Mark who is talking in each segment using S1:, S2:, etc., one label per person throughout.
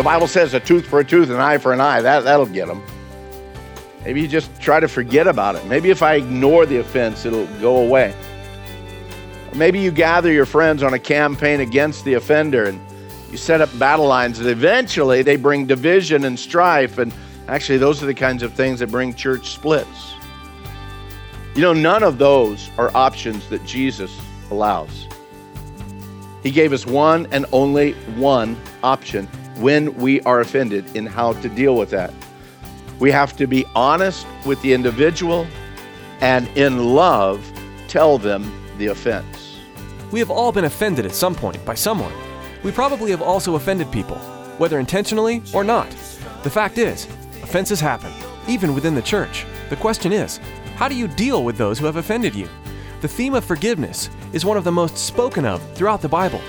S1: the
S2: Bible says a tooth for a tooth, an eye for an eye. That, that'll get them. Maybe you just try to forget about it. Maybe if I ignore the offense, it'll go away. Maybe you gather your friends on a campaign against the offender and you set up battle lines and eventually they bring division and strife. And actually, those are the kinds of things that bring church splits. You know, none of those are options that Jesus allows. He gave us one and only one option when we are offended in how to deal with that. We have to be honest with the individual and in love tell them the offense.
S3: We have all been offended at some point by someone. We probably have also offended people, whether intentionally or not. The fact is, offenses happen, even within the church. The question is, how do you deal with those who have offended you? The theme of forgiveness is one of the most spoken of throughout the Bible.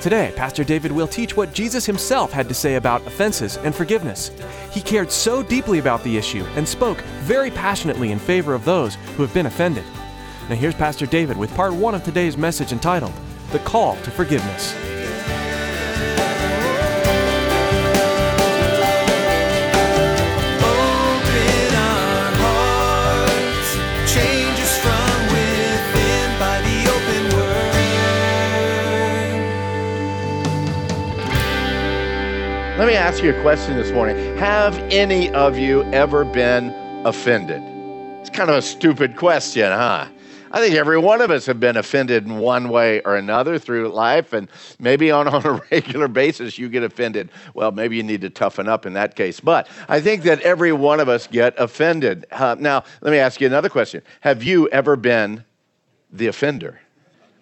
S3: Today, Pastor David will teach what Jesus himself had to say about offenses and forgiveness. He cared so deeply about the issue and spoke very passionately in favor of those who have been offended. Now, here's Pastor David with part one of today's message entitled The Call to Forgiveness.
S2: Let me ask you a question this morning. Have any of you ever been offended? It's kind of a stupid question, huh? I think every one of us have been offended in one way or another through life, and maybe on, on a regular basis you get offended. Well, maybe you need to toughen up in that case. But I think that every one of us get offended. Uh, now, let me ask you another question. Have you ever been the offender?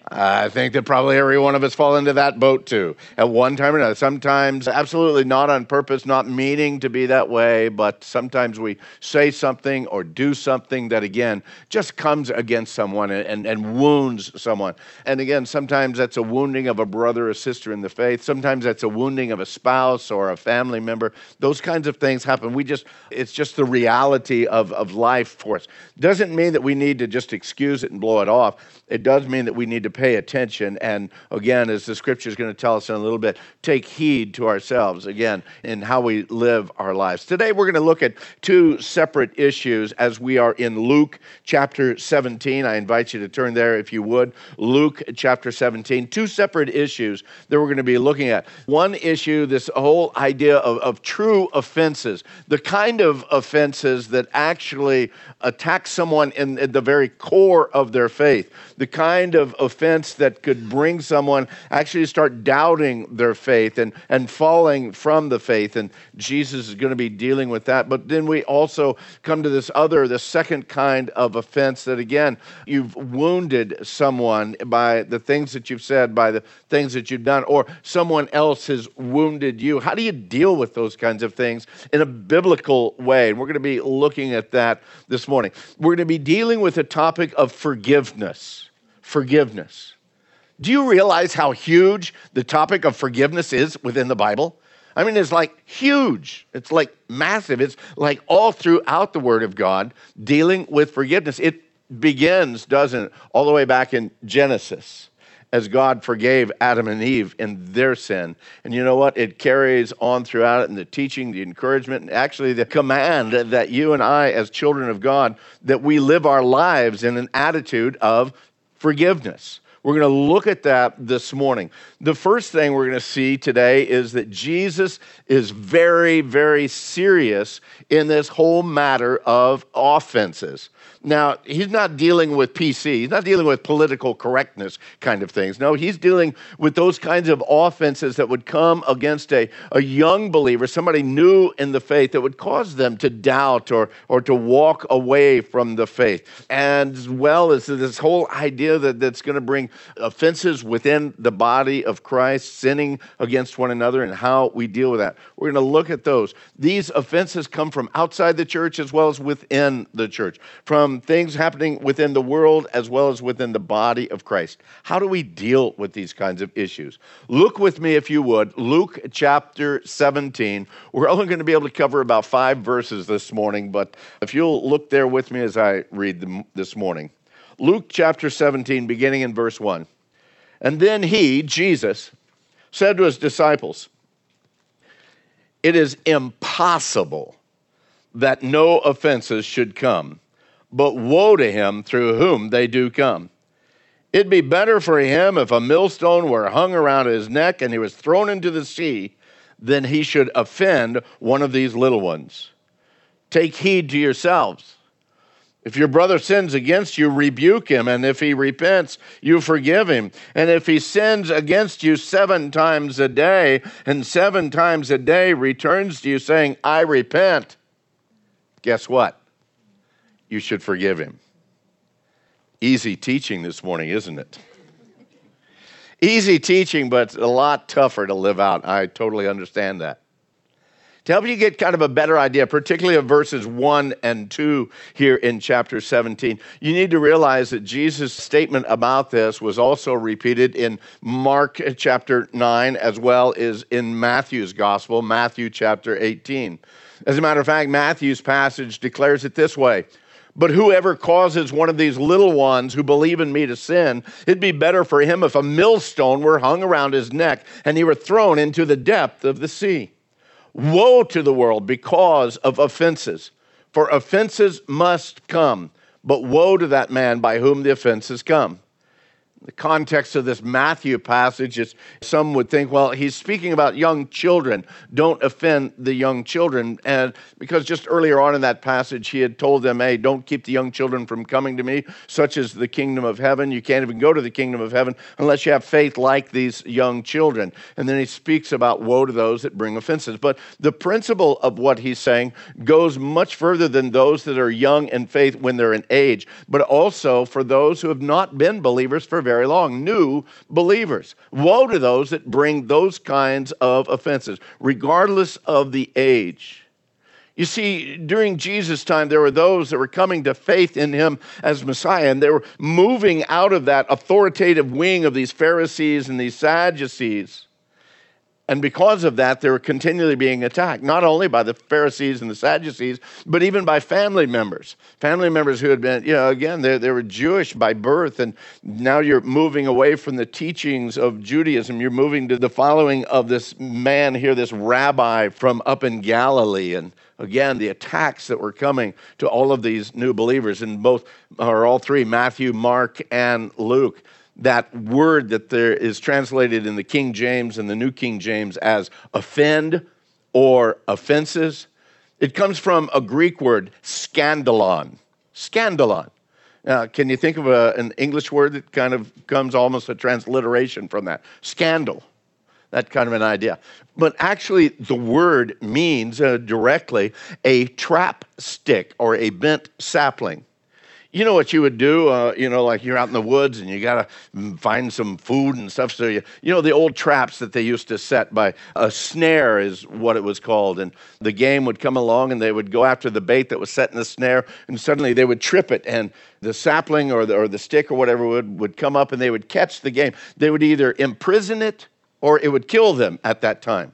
S2: I think that probably every one of us fall into that boat too, at one time or another. Sometimes, absolutely not on purpose, not meaning to be that way, but sometimes we say something or do something that, again, just comes against someone and, and, wounds someone. And again, sometimes that's a wounding of a brother or sister in the faith. Sometimes that's a wounding of a spouse or a family member. Those kinds of things happen. We just, it's just the reality of, of life for us. Doesn't mean that we need to just excuse it and blow it off. It does mean that we need to pay attention. And again, as the scripture is going to tell us in a little bit, take heed to ourselves, again, in how we live our lives. Today, we're going to look at two separate issues as we are in Luke chapter 17. I invite you to turn there if you would. Luke chapter 17. Two separate issues that we're going to be looking at. One issue, this whole idea of, of true offenses, the kind of offenses that actually attack someone in, in the very core of their faith, the kind of offense that could bring someone actually to start doubting their faith and, and falling from the faith. And Jesus is going to be dealing with that. But then we also come to this other, the second kind of offense that, again, you've wounded someone by the things that you've said, by the things that you've done, or someone else has wounded you. How do you deal with those kinds of things in a biblical way? And we're going to be looking at that this morning. We're going to be dealing with the topic of forgiveness. Forgiveness. Do you realize how huge the topic of forgiveness is within the Bible? I mean, it's like huge. It's like massive. It's like all throughout the Word of God dealing with forgiveness. It begins, doesn't it, all the way back in Genesis as God forgave Adam and Eve in their sin. And you know what? It carries on throughout it in the teaching, the encouragement, and actually the command that you and I, as children of God, that we live our lives in an attitude of forgiveness. We're going to look at that this morning. The first thing we're going to see today is that Jesus is very, very serious in this whole matter of offenses. Now, he's not dealing with PC, he's not dealing with political correctness kind of things. No, he's dealing with those kinds of offenses that would come against a, a young believer, somebody new in the faith, that would cause them to doubt or, or to walk away from the faith. And as well as this whole idea that, that's going to bring offenses within the body of Christ, sinning against one another, and how we deal with that. We're going to look at those. These offenses come from outside the church as well as within the church, from things happening within the world as well as within the body of Christ. How do we deal with these kinds of issues? Look with me, if you would, Luke chapter 17. We're only going to be able to cover about five verses this morning, but if you'll look there with me as I read them this morning. Luke chapter 17, beginning in verse 1. And then he, Jesus, said to his disciples, It is impossible that no offenses should come but woe to him through whom they do come. It'd be better for him if a millstone were hung around his neck and he was thrown into the sea than he should offend one of these little ones. Take heed to yourselves. If your brother sins against you, rebuke him, and if he repents, you forgive him. And if he sins against you seven times a day, and seven times a day returns to you saying, I repent, guess what? You should forgive him. Easy teaching this morning, isn't it? Easy teaching, but a lot tougher to live out. I totally understand that. To help you get kind of a better idea, particularly of verses 1 and 2 here in chapter 17, you need to realize that Jesus' statement about this was also repeated in Mark chapter 9 as well as in Matthew's gospel, Matthew chapter 18. As a matter of fact, Matthew's passage declares it this way but whoever causes one of these little ones who believe in me to sin, it'd be better for him if a millstone were hung around his neck and he were thrown into the depth of the sea. Woe to the world because of offenses, for offenses must come, but woe to that man by whom the offenses come the context of this Matthew passage is some would think, well, he's speaking about young children. Don't offend the young children. And because just earlier on in that passage, he had told them, hey, don't keep the young children from coming to me, such as the kingdom of heaven. You can't even go to the kingdom of heaven unless you have faith like these young children. And then he speaks about woe to those that bring offenses. But the principle of what he's saying goes much further than those that are young in faith when they're in age, but also for those who have not been believers for very very long, new believers. Woe to those that bring those kinds of offenses, regardless of the age. You see, during Jesus' time, there were those that were coming to faith in him as Messiah, and they were moving out of that authoritative wing of these Pharisees and these Sadducees and because of that, they were continually being attacked, not only by the Pharisees and the Sadducees, but even by family members. Family members who had been, you know, again, they, they were Jewish by birth, and now you're moving away from the teachings of Judaism. You're moving to the following of this man here, this rabbi from up in Galilee. And again, the attacks that were coming to all of these new believers in both, or all three, Matthew, Mark, and Luke that word that there is translated in the King James and the New King James as offend or offenses. It comes from a Greek word, scandalon. Scandalon. Now, can you think of a, an English word that kind of comes almost a transliteration from that? Scandal. That kind of an idea. But actually, the word means uh, directly a trap stick or a bent sapling you know what you would do? Uh, you know, like you're out in the woods and you got to find some food and stuff. So, you, you know, the old traps that they used to set by a snare is what it was called. And the game would come along and they would go after the bait that was set in the snare and suddenly they would trip it and the sapling or the, or the stick or whatever would, would come up and they would catch the game. They would either imprison it or it would kill them at that time.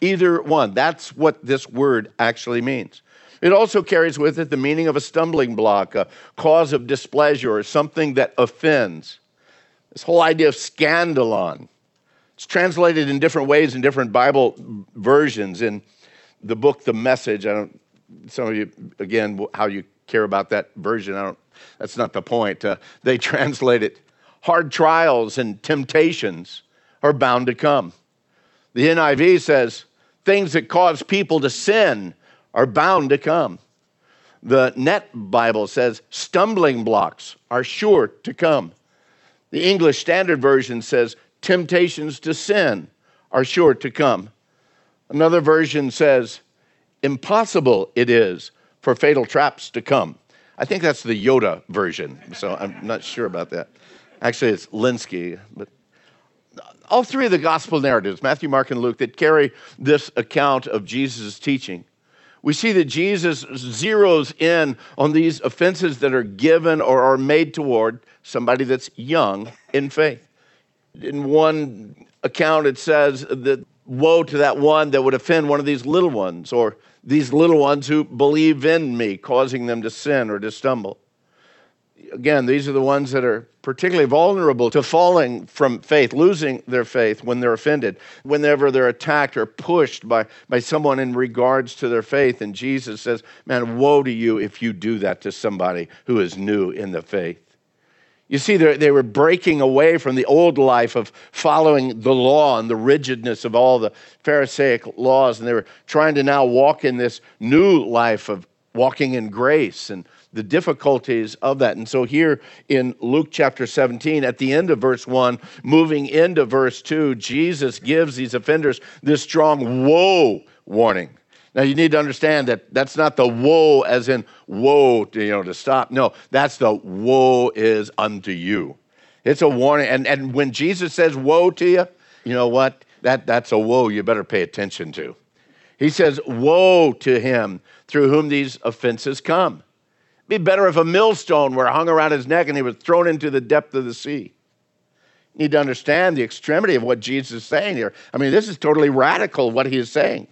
S2: Either one. That's what this word actually means. It also carries with it the meaning of a stumbling block, a cause of displeasure, or something that offends. This whole idea of scandalon. It's translated in different ways in different Bible versions. In the book, The Message, I don't, some of you, again, how you care about that version, I don't, that's not the point. Uh, they translate it hard trials and temptations are bound to come. The NIV says things that cause people to sin are bound to come. The Net Bible says stumbling blocks are sure to come. The English Standard Version says temptations to sin are sure to come. Another version says impossible it is for fatal traps to come. I think that's the Yoda version, so I'm not sure about that. Actually, it's Lenski, but all three of the gospel narratives, Matthew, Mark, and Luke, that carry this account of Jesus' teaching, we see that Jesus zeroes in on these offenses that are given or are made toward somebody that's young in faith. In one account, it says that woe to that one that would offend one of these little ones, or these little ones who believe in me, causing them to sin or to stumble. Again, these are the ones that are particularly vulnerable to falling from faith, losing their faith when they're offended, whenever they're attacked or pushed by, by someone in regards to their faith. And Jesus says, Man, woe to you if you do that to somebody who is new in the faith. You see, they were breaking away from the old life of following the law and the rigidness of all the Pharisaic laws, and they were trying to now walk in this new life of walking in grace and the difficulties of that. And so, here in Luke chapter 17, at the end of verse 1, moving into verse 2, Jesus gives these offenders this strong woe warning. Now you need to understand that that's not the woe as in woe, to, you know, to stop. No, that's the woe is unto you. It's a warning. And, and when Jesus says woe to you, you know what? That, that's a woe you better pay attention to. He says, Woe to him through whom these offenses come. It'd be better if a millstone were hung around his neck and he was thrown into the depth of the sea. You need to understand the extremity of what Jesus is saying here. I mean, this is totally radical what he is saying.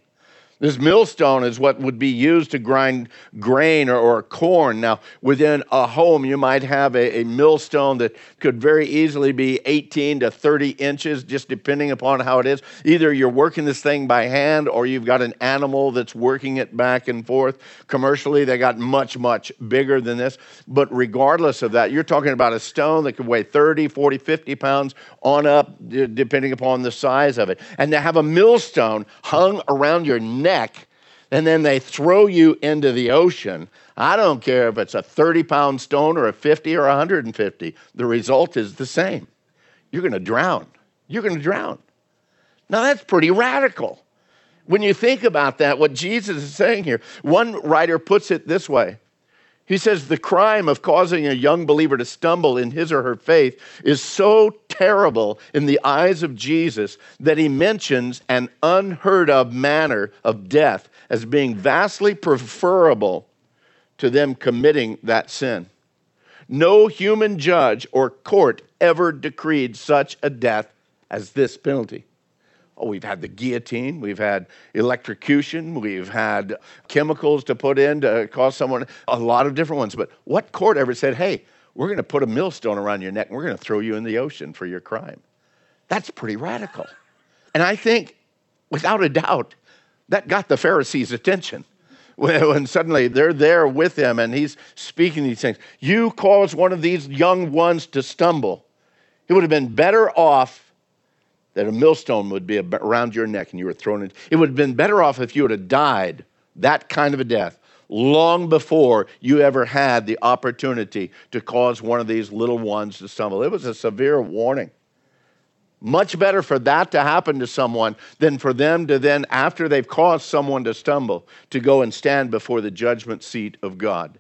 S2: This millstone is what would be used to grind grain or, or corn. Now, within a home, you might have a, a, millstone that could very easily be 18 to 30 inches, just depending upon how it is. Either you're working this thing by hand or you've got an animal that's working it back and forth. Commercially, they got much, much bigger than this. But regardless of that, you're talking about a stone that could weigh 30, 40, 50 pounds on up, depending upon the size of it. And to have a millstone hung around your neck and then they throw you into the ocean. I don't care if it's a 30 pound stone or a 50 or 150, the result is the same. You're going to drown. You're going to drown. Now, that's pretty radical. When you think about that, what Jesus is saying here, one writer puts it this way he says the crime of causing a young believer to stumble in his or her faith is so terrible in the eyes of Jesus that he mentions an unheard of manner of death as being vastly preferable to them committing that sin. No human judge or court ever decreed such a death as this penalty. Oh, we've had the guillotine, we've had electrocution, we've had chemicals to put in to cause someone, a lot of different ones. But what court ever said, hey, we're going to put a millstone around your neck and we're going to throw you in the ocean for your crime? That's pretty radical. And I think, without a doubt, that got the Pharisees' attention. When suddenly they're there with him and he's speaking these things. You caused one of these young ones to stumble. He would have been better off that a millstone would be around your neck and you were thrown in. It would have been better off if you would have died that kind of a death long before you ever had the opportunity to cause one of these little ones to stumble. It was a severe warning. Much better for that to happen to someone than for them to then, after they've caused someone to stumble, to go and stand before the judgment seat of God.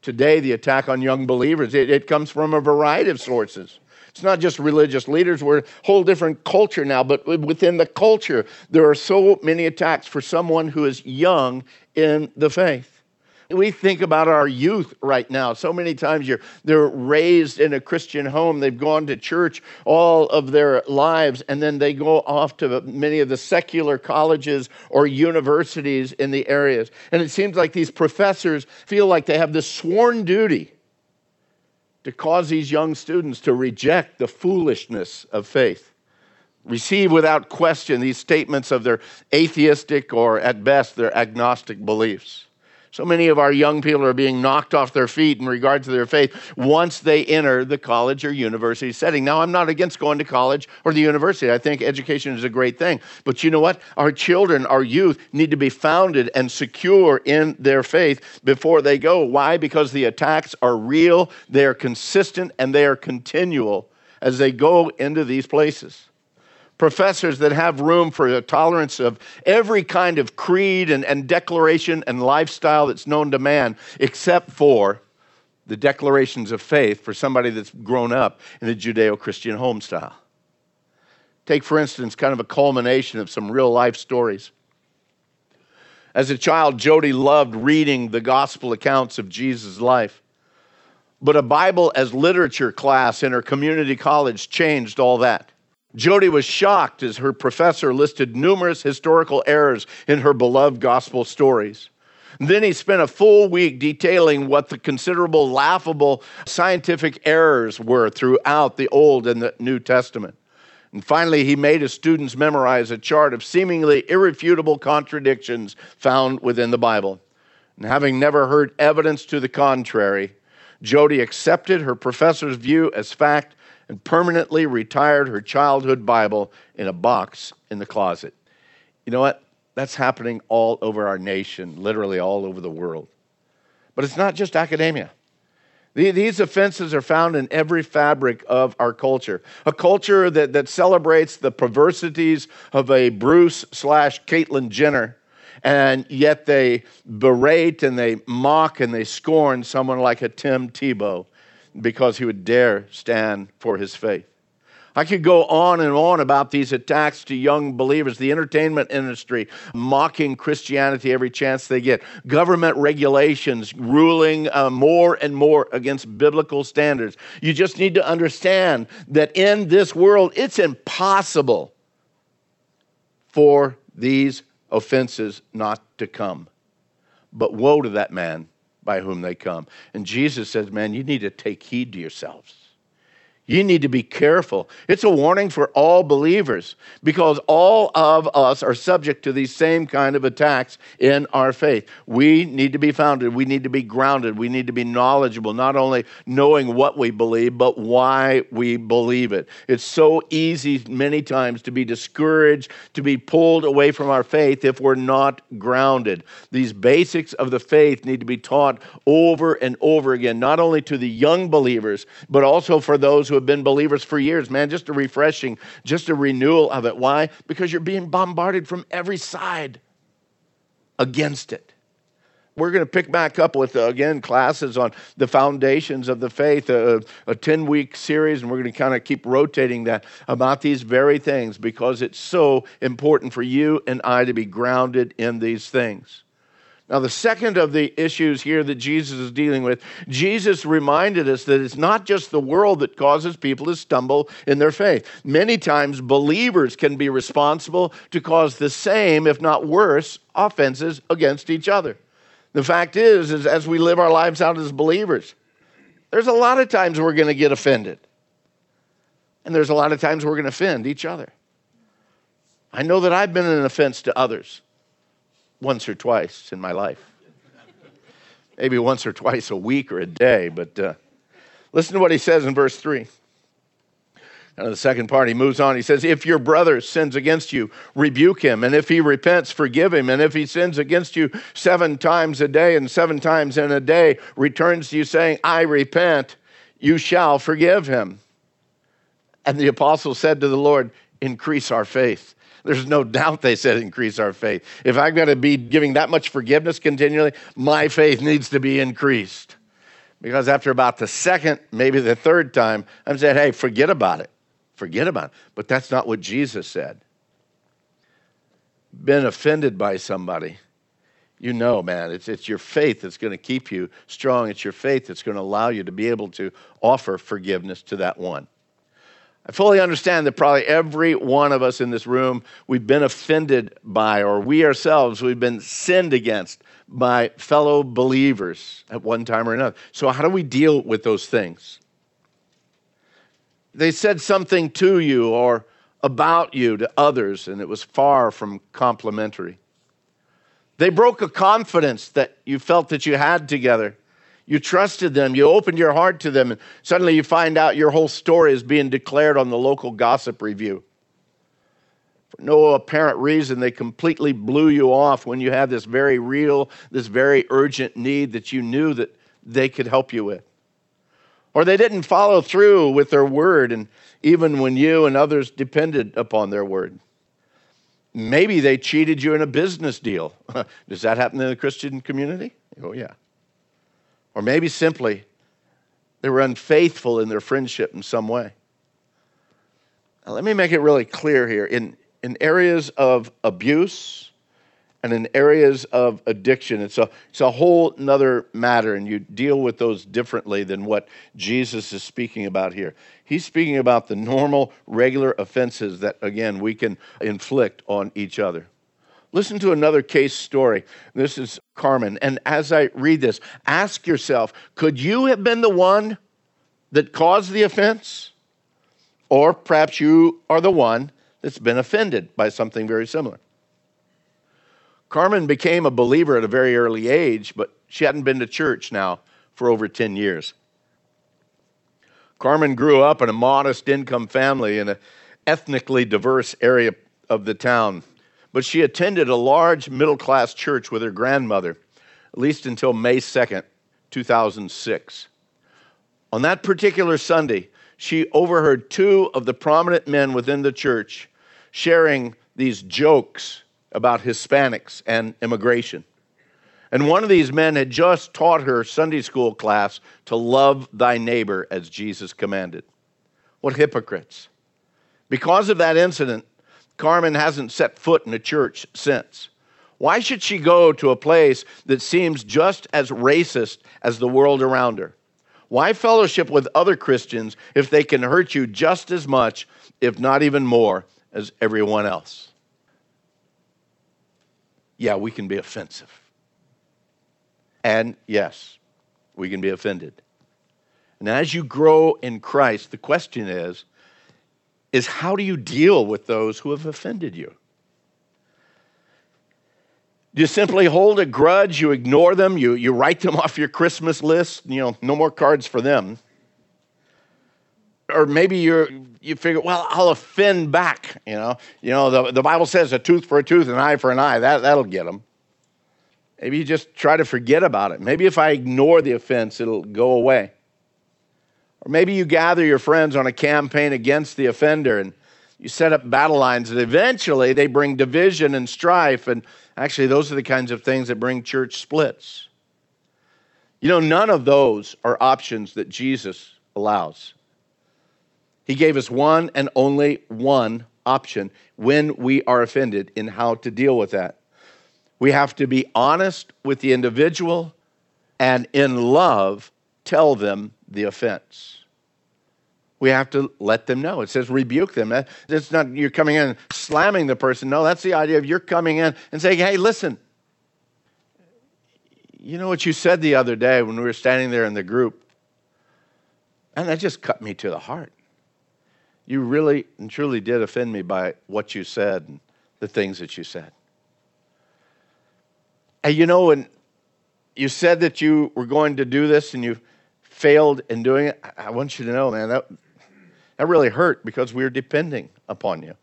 S2: Today, the attack on young believers, it, it comes from a variety of sources. It's not just religious leaders, we're a whole different culture now, but within the culture, there are so many attacks for someone who is young in the faith. We think about our youth right now. So many times they're raised in a Christian home. They've gone to church all of their lives, and then they go off to many of the secular colleges or universities in the areas. And it seems like these professors feel like they have this sworn duty to cause these young students to reject the foolishness of faith. Receive without question these statements of their atheistic or, at best, their agnostic beliefs. So many of our young people are being knocked off their feet in regard to their faith once they enter the college or university setting. Now, I'm not against going to college or the university. I think education is a great thing. But you know what? Our children, our youth need to be founded and secure in their faith before they go. Why? Because the attacks are real, they are consistent, and they are continual as they go into these places professors that have room for a tolerance of every kind of creed and, and declaration and lifestyle that's known to man, except for the declarations of faith for somebody that's grown up in a Judeo Christian home style. Take, for instance, kind of a culmination of some real life stories. As a child, Jody loved reading the gospel accounts of Jesus' life. But a Bible as literature class in her community college changed all that. Jody was shocked as her professor listed numerous historical errors in her beloved gospel stories. Then he spent a full week detailing what the considerable laughable scientific errors were throughout the Old and the New Testament. And finally, he made his students memorize a chart of seemingly irrefutable contradictions found within the Bible. And having never heard evidence to the contrary, Jody accepted her professor's view as fact and permanently retired her childhood Bible in a box in the closet. You know what? That's happening all over our nation, literally all over the world. But it's not just academia. These offenses are found in every fabric of our culture. A culture that, that celebrates the perversities of a Bruce slash Caitlyn Jenner, and yet they berate and they mock and they scorn someone like a Tim Tebow because he would dare stand for his faith. I could go on and on about these attacks to young believers, the entertainment industry mocking Christianity every chance they get, government regulations ruling uh, more and more against biblical standards. You just need to understand that in this world, it's impossible for these offenses not to come. But woe to that man by whom they come. And Jesus says, Man, you need to take heed to yourselves. You need to be careful. It's a warning for all believers because all of us are subject to these same kind of attacks in our faith. We need to be founded. We need to be grounded. We need to be knowledgeable, not only knowing what we believe, but why we believe it. It's so easy many times to be discouraged, to be pulled away from our faith if we're not grounded. These basics of the faith need to be taught over and over again, not only to the young believers, but also for those who who have been believers for years, man, just a refreshing, just a renewal of it. Why? Because you're being bombarded from every side against it. We're going to pick back up with, uh, again, classes on the foundations of the faith, uh, a 10 week series, and we're going to kind of keep rotating that about these very things because it's so important for you and I to be grounded in these things. Now, the second of the issues here that Jesus is dealing with, Jesus reminded us that it's not just the world that causes people to stumble in their faith. Many times, believers can be responsible to cause the same, if not worse, offenses against each other. The fact is, is as we live our lives out as believers, there's a lot of times we're going to get offended. And there's a lot of times we're going to offend each other. I know that I've been an offense to others once or twice in my life. Maybe once or twice a week or a day, but uh, listen to what he says in verse 3. And the second part, he moves on. He says, If your brother sins against you, rebuke him. And if he repents, forgive him. And if he sins against you seven times a day and seven times in a day returns to you saying, I repent, you shall forgive him. And the apostle said to the Lord, Increase our faith. There's no doubt they said increase our faith. If I've got to be giving that much forgiveness continually, my faith needs to be increased. Because after about the second, maybe the third time, I'm saying, hey, forget about it. Forget about it. But that's not what Jesus said. Been offended by somebody. You know, man, it's, it's your faith that's going to keep you strong. It's your faith that's going to allow you to be able to offer forgiveness to that one. I fully understand that probably every one of us in this room, we've been offended by, or we ourselves, we've been sinned against by fellow believers at one time or another. So, how do we deal with those things? They said something to you or about you to others, and it was far from complimentary. They broke a confidence that you felt that you had together. You trusted them, you opened your heart to them, and suddenly you find out your whole story is being declared on the local gossip review. For no apparent reason, they completely blew you off when you had this very real, this very urgent need that you knew that they could help you with. Or they didn't follow through with their word, and even when you and others depended upon their word. Maybe they cheated you in a business deal. Does that happen in the Christian community? Oh, yeah. Or maybe simply they were unfaithful in their friendship in some way. Now, let me make it really clear here. In, in areas of abuse and in areas of addiction, it's a, it's a whole nother matter, and you deal with those differently than what Jesus is speaking about here. He's speaking about the normal, regular offenses that, again, we can inflict on each other. Listen to another case story. This is Carmen. And as I read this, ask yourself could you have been the one that caused the offense? Or perhaps you are the one that's been offended by something very similar. Carmen became a believer at a very early age, but she hadn't been to church now for over 10 years. Carmen grew up in a modest income family in an ethnically diverse area of the town but she attended a large middle class church with her grandmother, at least until May 2nd, 2006. On that particular Sunday, she overheard two of the prominent men within the church sharing these jokes about Hispanics and immigration. And one of these men had just taught her Sunday school class to love thy neighbor as Jesus commanded. What hypocrites. Because of that incident, Carmen hasn't set foot in a church since. Why should she go to a place that seems just as racist as the world around her? Why fellowship with other Christians if they can hurt you just as much, if not even more, as everyone else? Yeah, we can be offensive. And yes, we can be offended. And as you grow in Christ, the question is is how do you deal with those who have offended you? Do you simply hold a grudge? You ignore them? You, you write them off your Christmas list? You know, no more cards for them. Or maybe you're, you figure, well, I'll offend back. You know, you know the, the Bible says a tooth for a tooth, an eye for an eye. That, that'll get them. Maybe you just try to forget about it. Maybe if I ignore the offense, it'll go away. Or maybe you gather your friends on a campaign against the offender and you set up battle lines and eventually they bring division and strife. And actually, those are the kinds of things that bring church splits. You know, none of those are options that Jesus allows. He gave us one and only one option when we are offended in how to deal with that. We have to be honest with the individual and in love tell them the offense. We have to let them know. It says rebuke them. It's not you're coming in slamming the person. No, that's the idea of you're coming in and saying, hey, listen, you know what you said the other day when we were standing there in the group? And that just cut me to the heart. You really and truly did offend me by what you said and the things that you said. And you know, when you said that you were going to do this and you failed in doing it, I want you to know, man, that, that really hurt because we are depending upon you.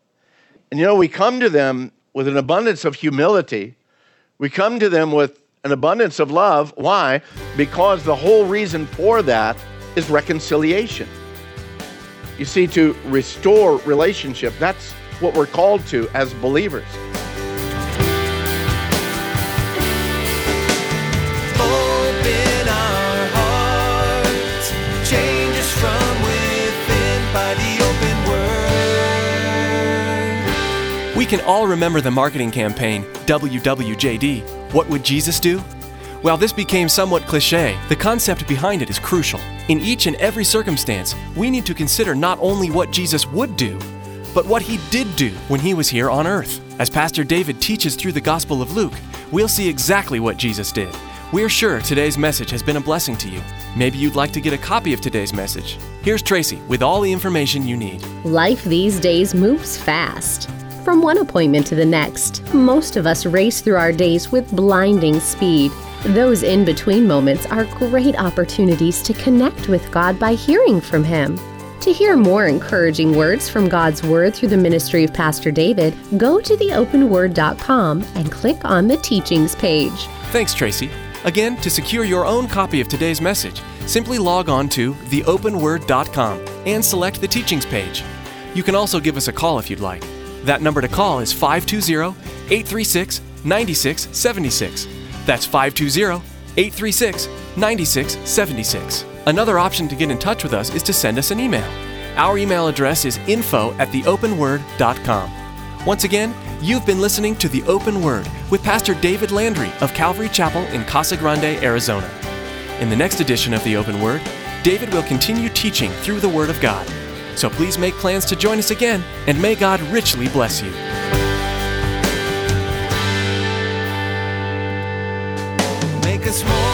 S2: And you know, we come to them with an abundance of humility. We come to them with an abundance of love. Why? Because the whole reason for that is reconciliation. You see, to restore relationship, that's what we're called to as believers.
S3: Can all remember the marketing campaign, WWJD What Would Jesus Do? While this became somewhat cliche, the concept behind it is crucial. In each and every circumstance, we need to consider not only what Jesus would do, but what he did do when he was here on earth. As Pastor David teaches through the Gospel of Luke, we'll see exactly what Jesus did. We're sure today's message has been a blessing to you. Maybe you'd like to get a copy of today's message. Here's Tracy with all the information you need.
S4: Life these days moves fast. From one appointment to the next. Most of us race through our days with blinding speed. Those in between moments are great opportunities to connect with God by hearing from Him. To hear more encouraging words from God's Word through the ministry of Pastor David, go to theopenword.com and click on the Teachings page.
S3: Thanks, Tracy. Again, to secure your own copy of today's message, simply log on to theopenword.com and select the Teachings page. You can also give us a call if you'd like. That number to call is 520 836 9676. That's 520 836 9676. Another option to get in touch with us is to send us an email. Our email address is info at theopenword.com. Once again, you've been listening to The Open Word with Pastor David Landry of Calvary Chapel in Casa Grande, Arizona. In the next edition of The Open Word, David will continue teaching through the Word of God. So please make plans to join us again, and may God richly bless you.
S1: Make us more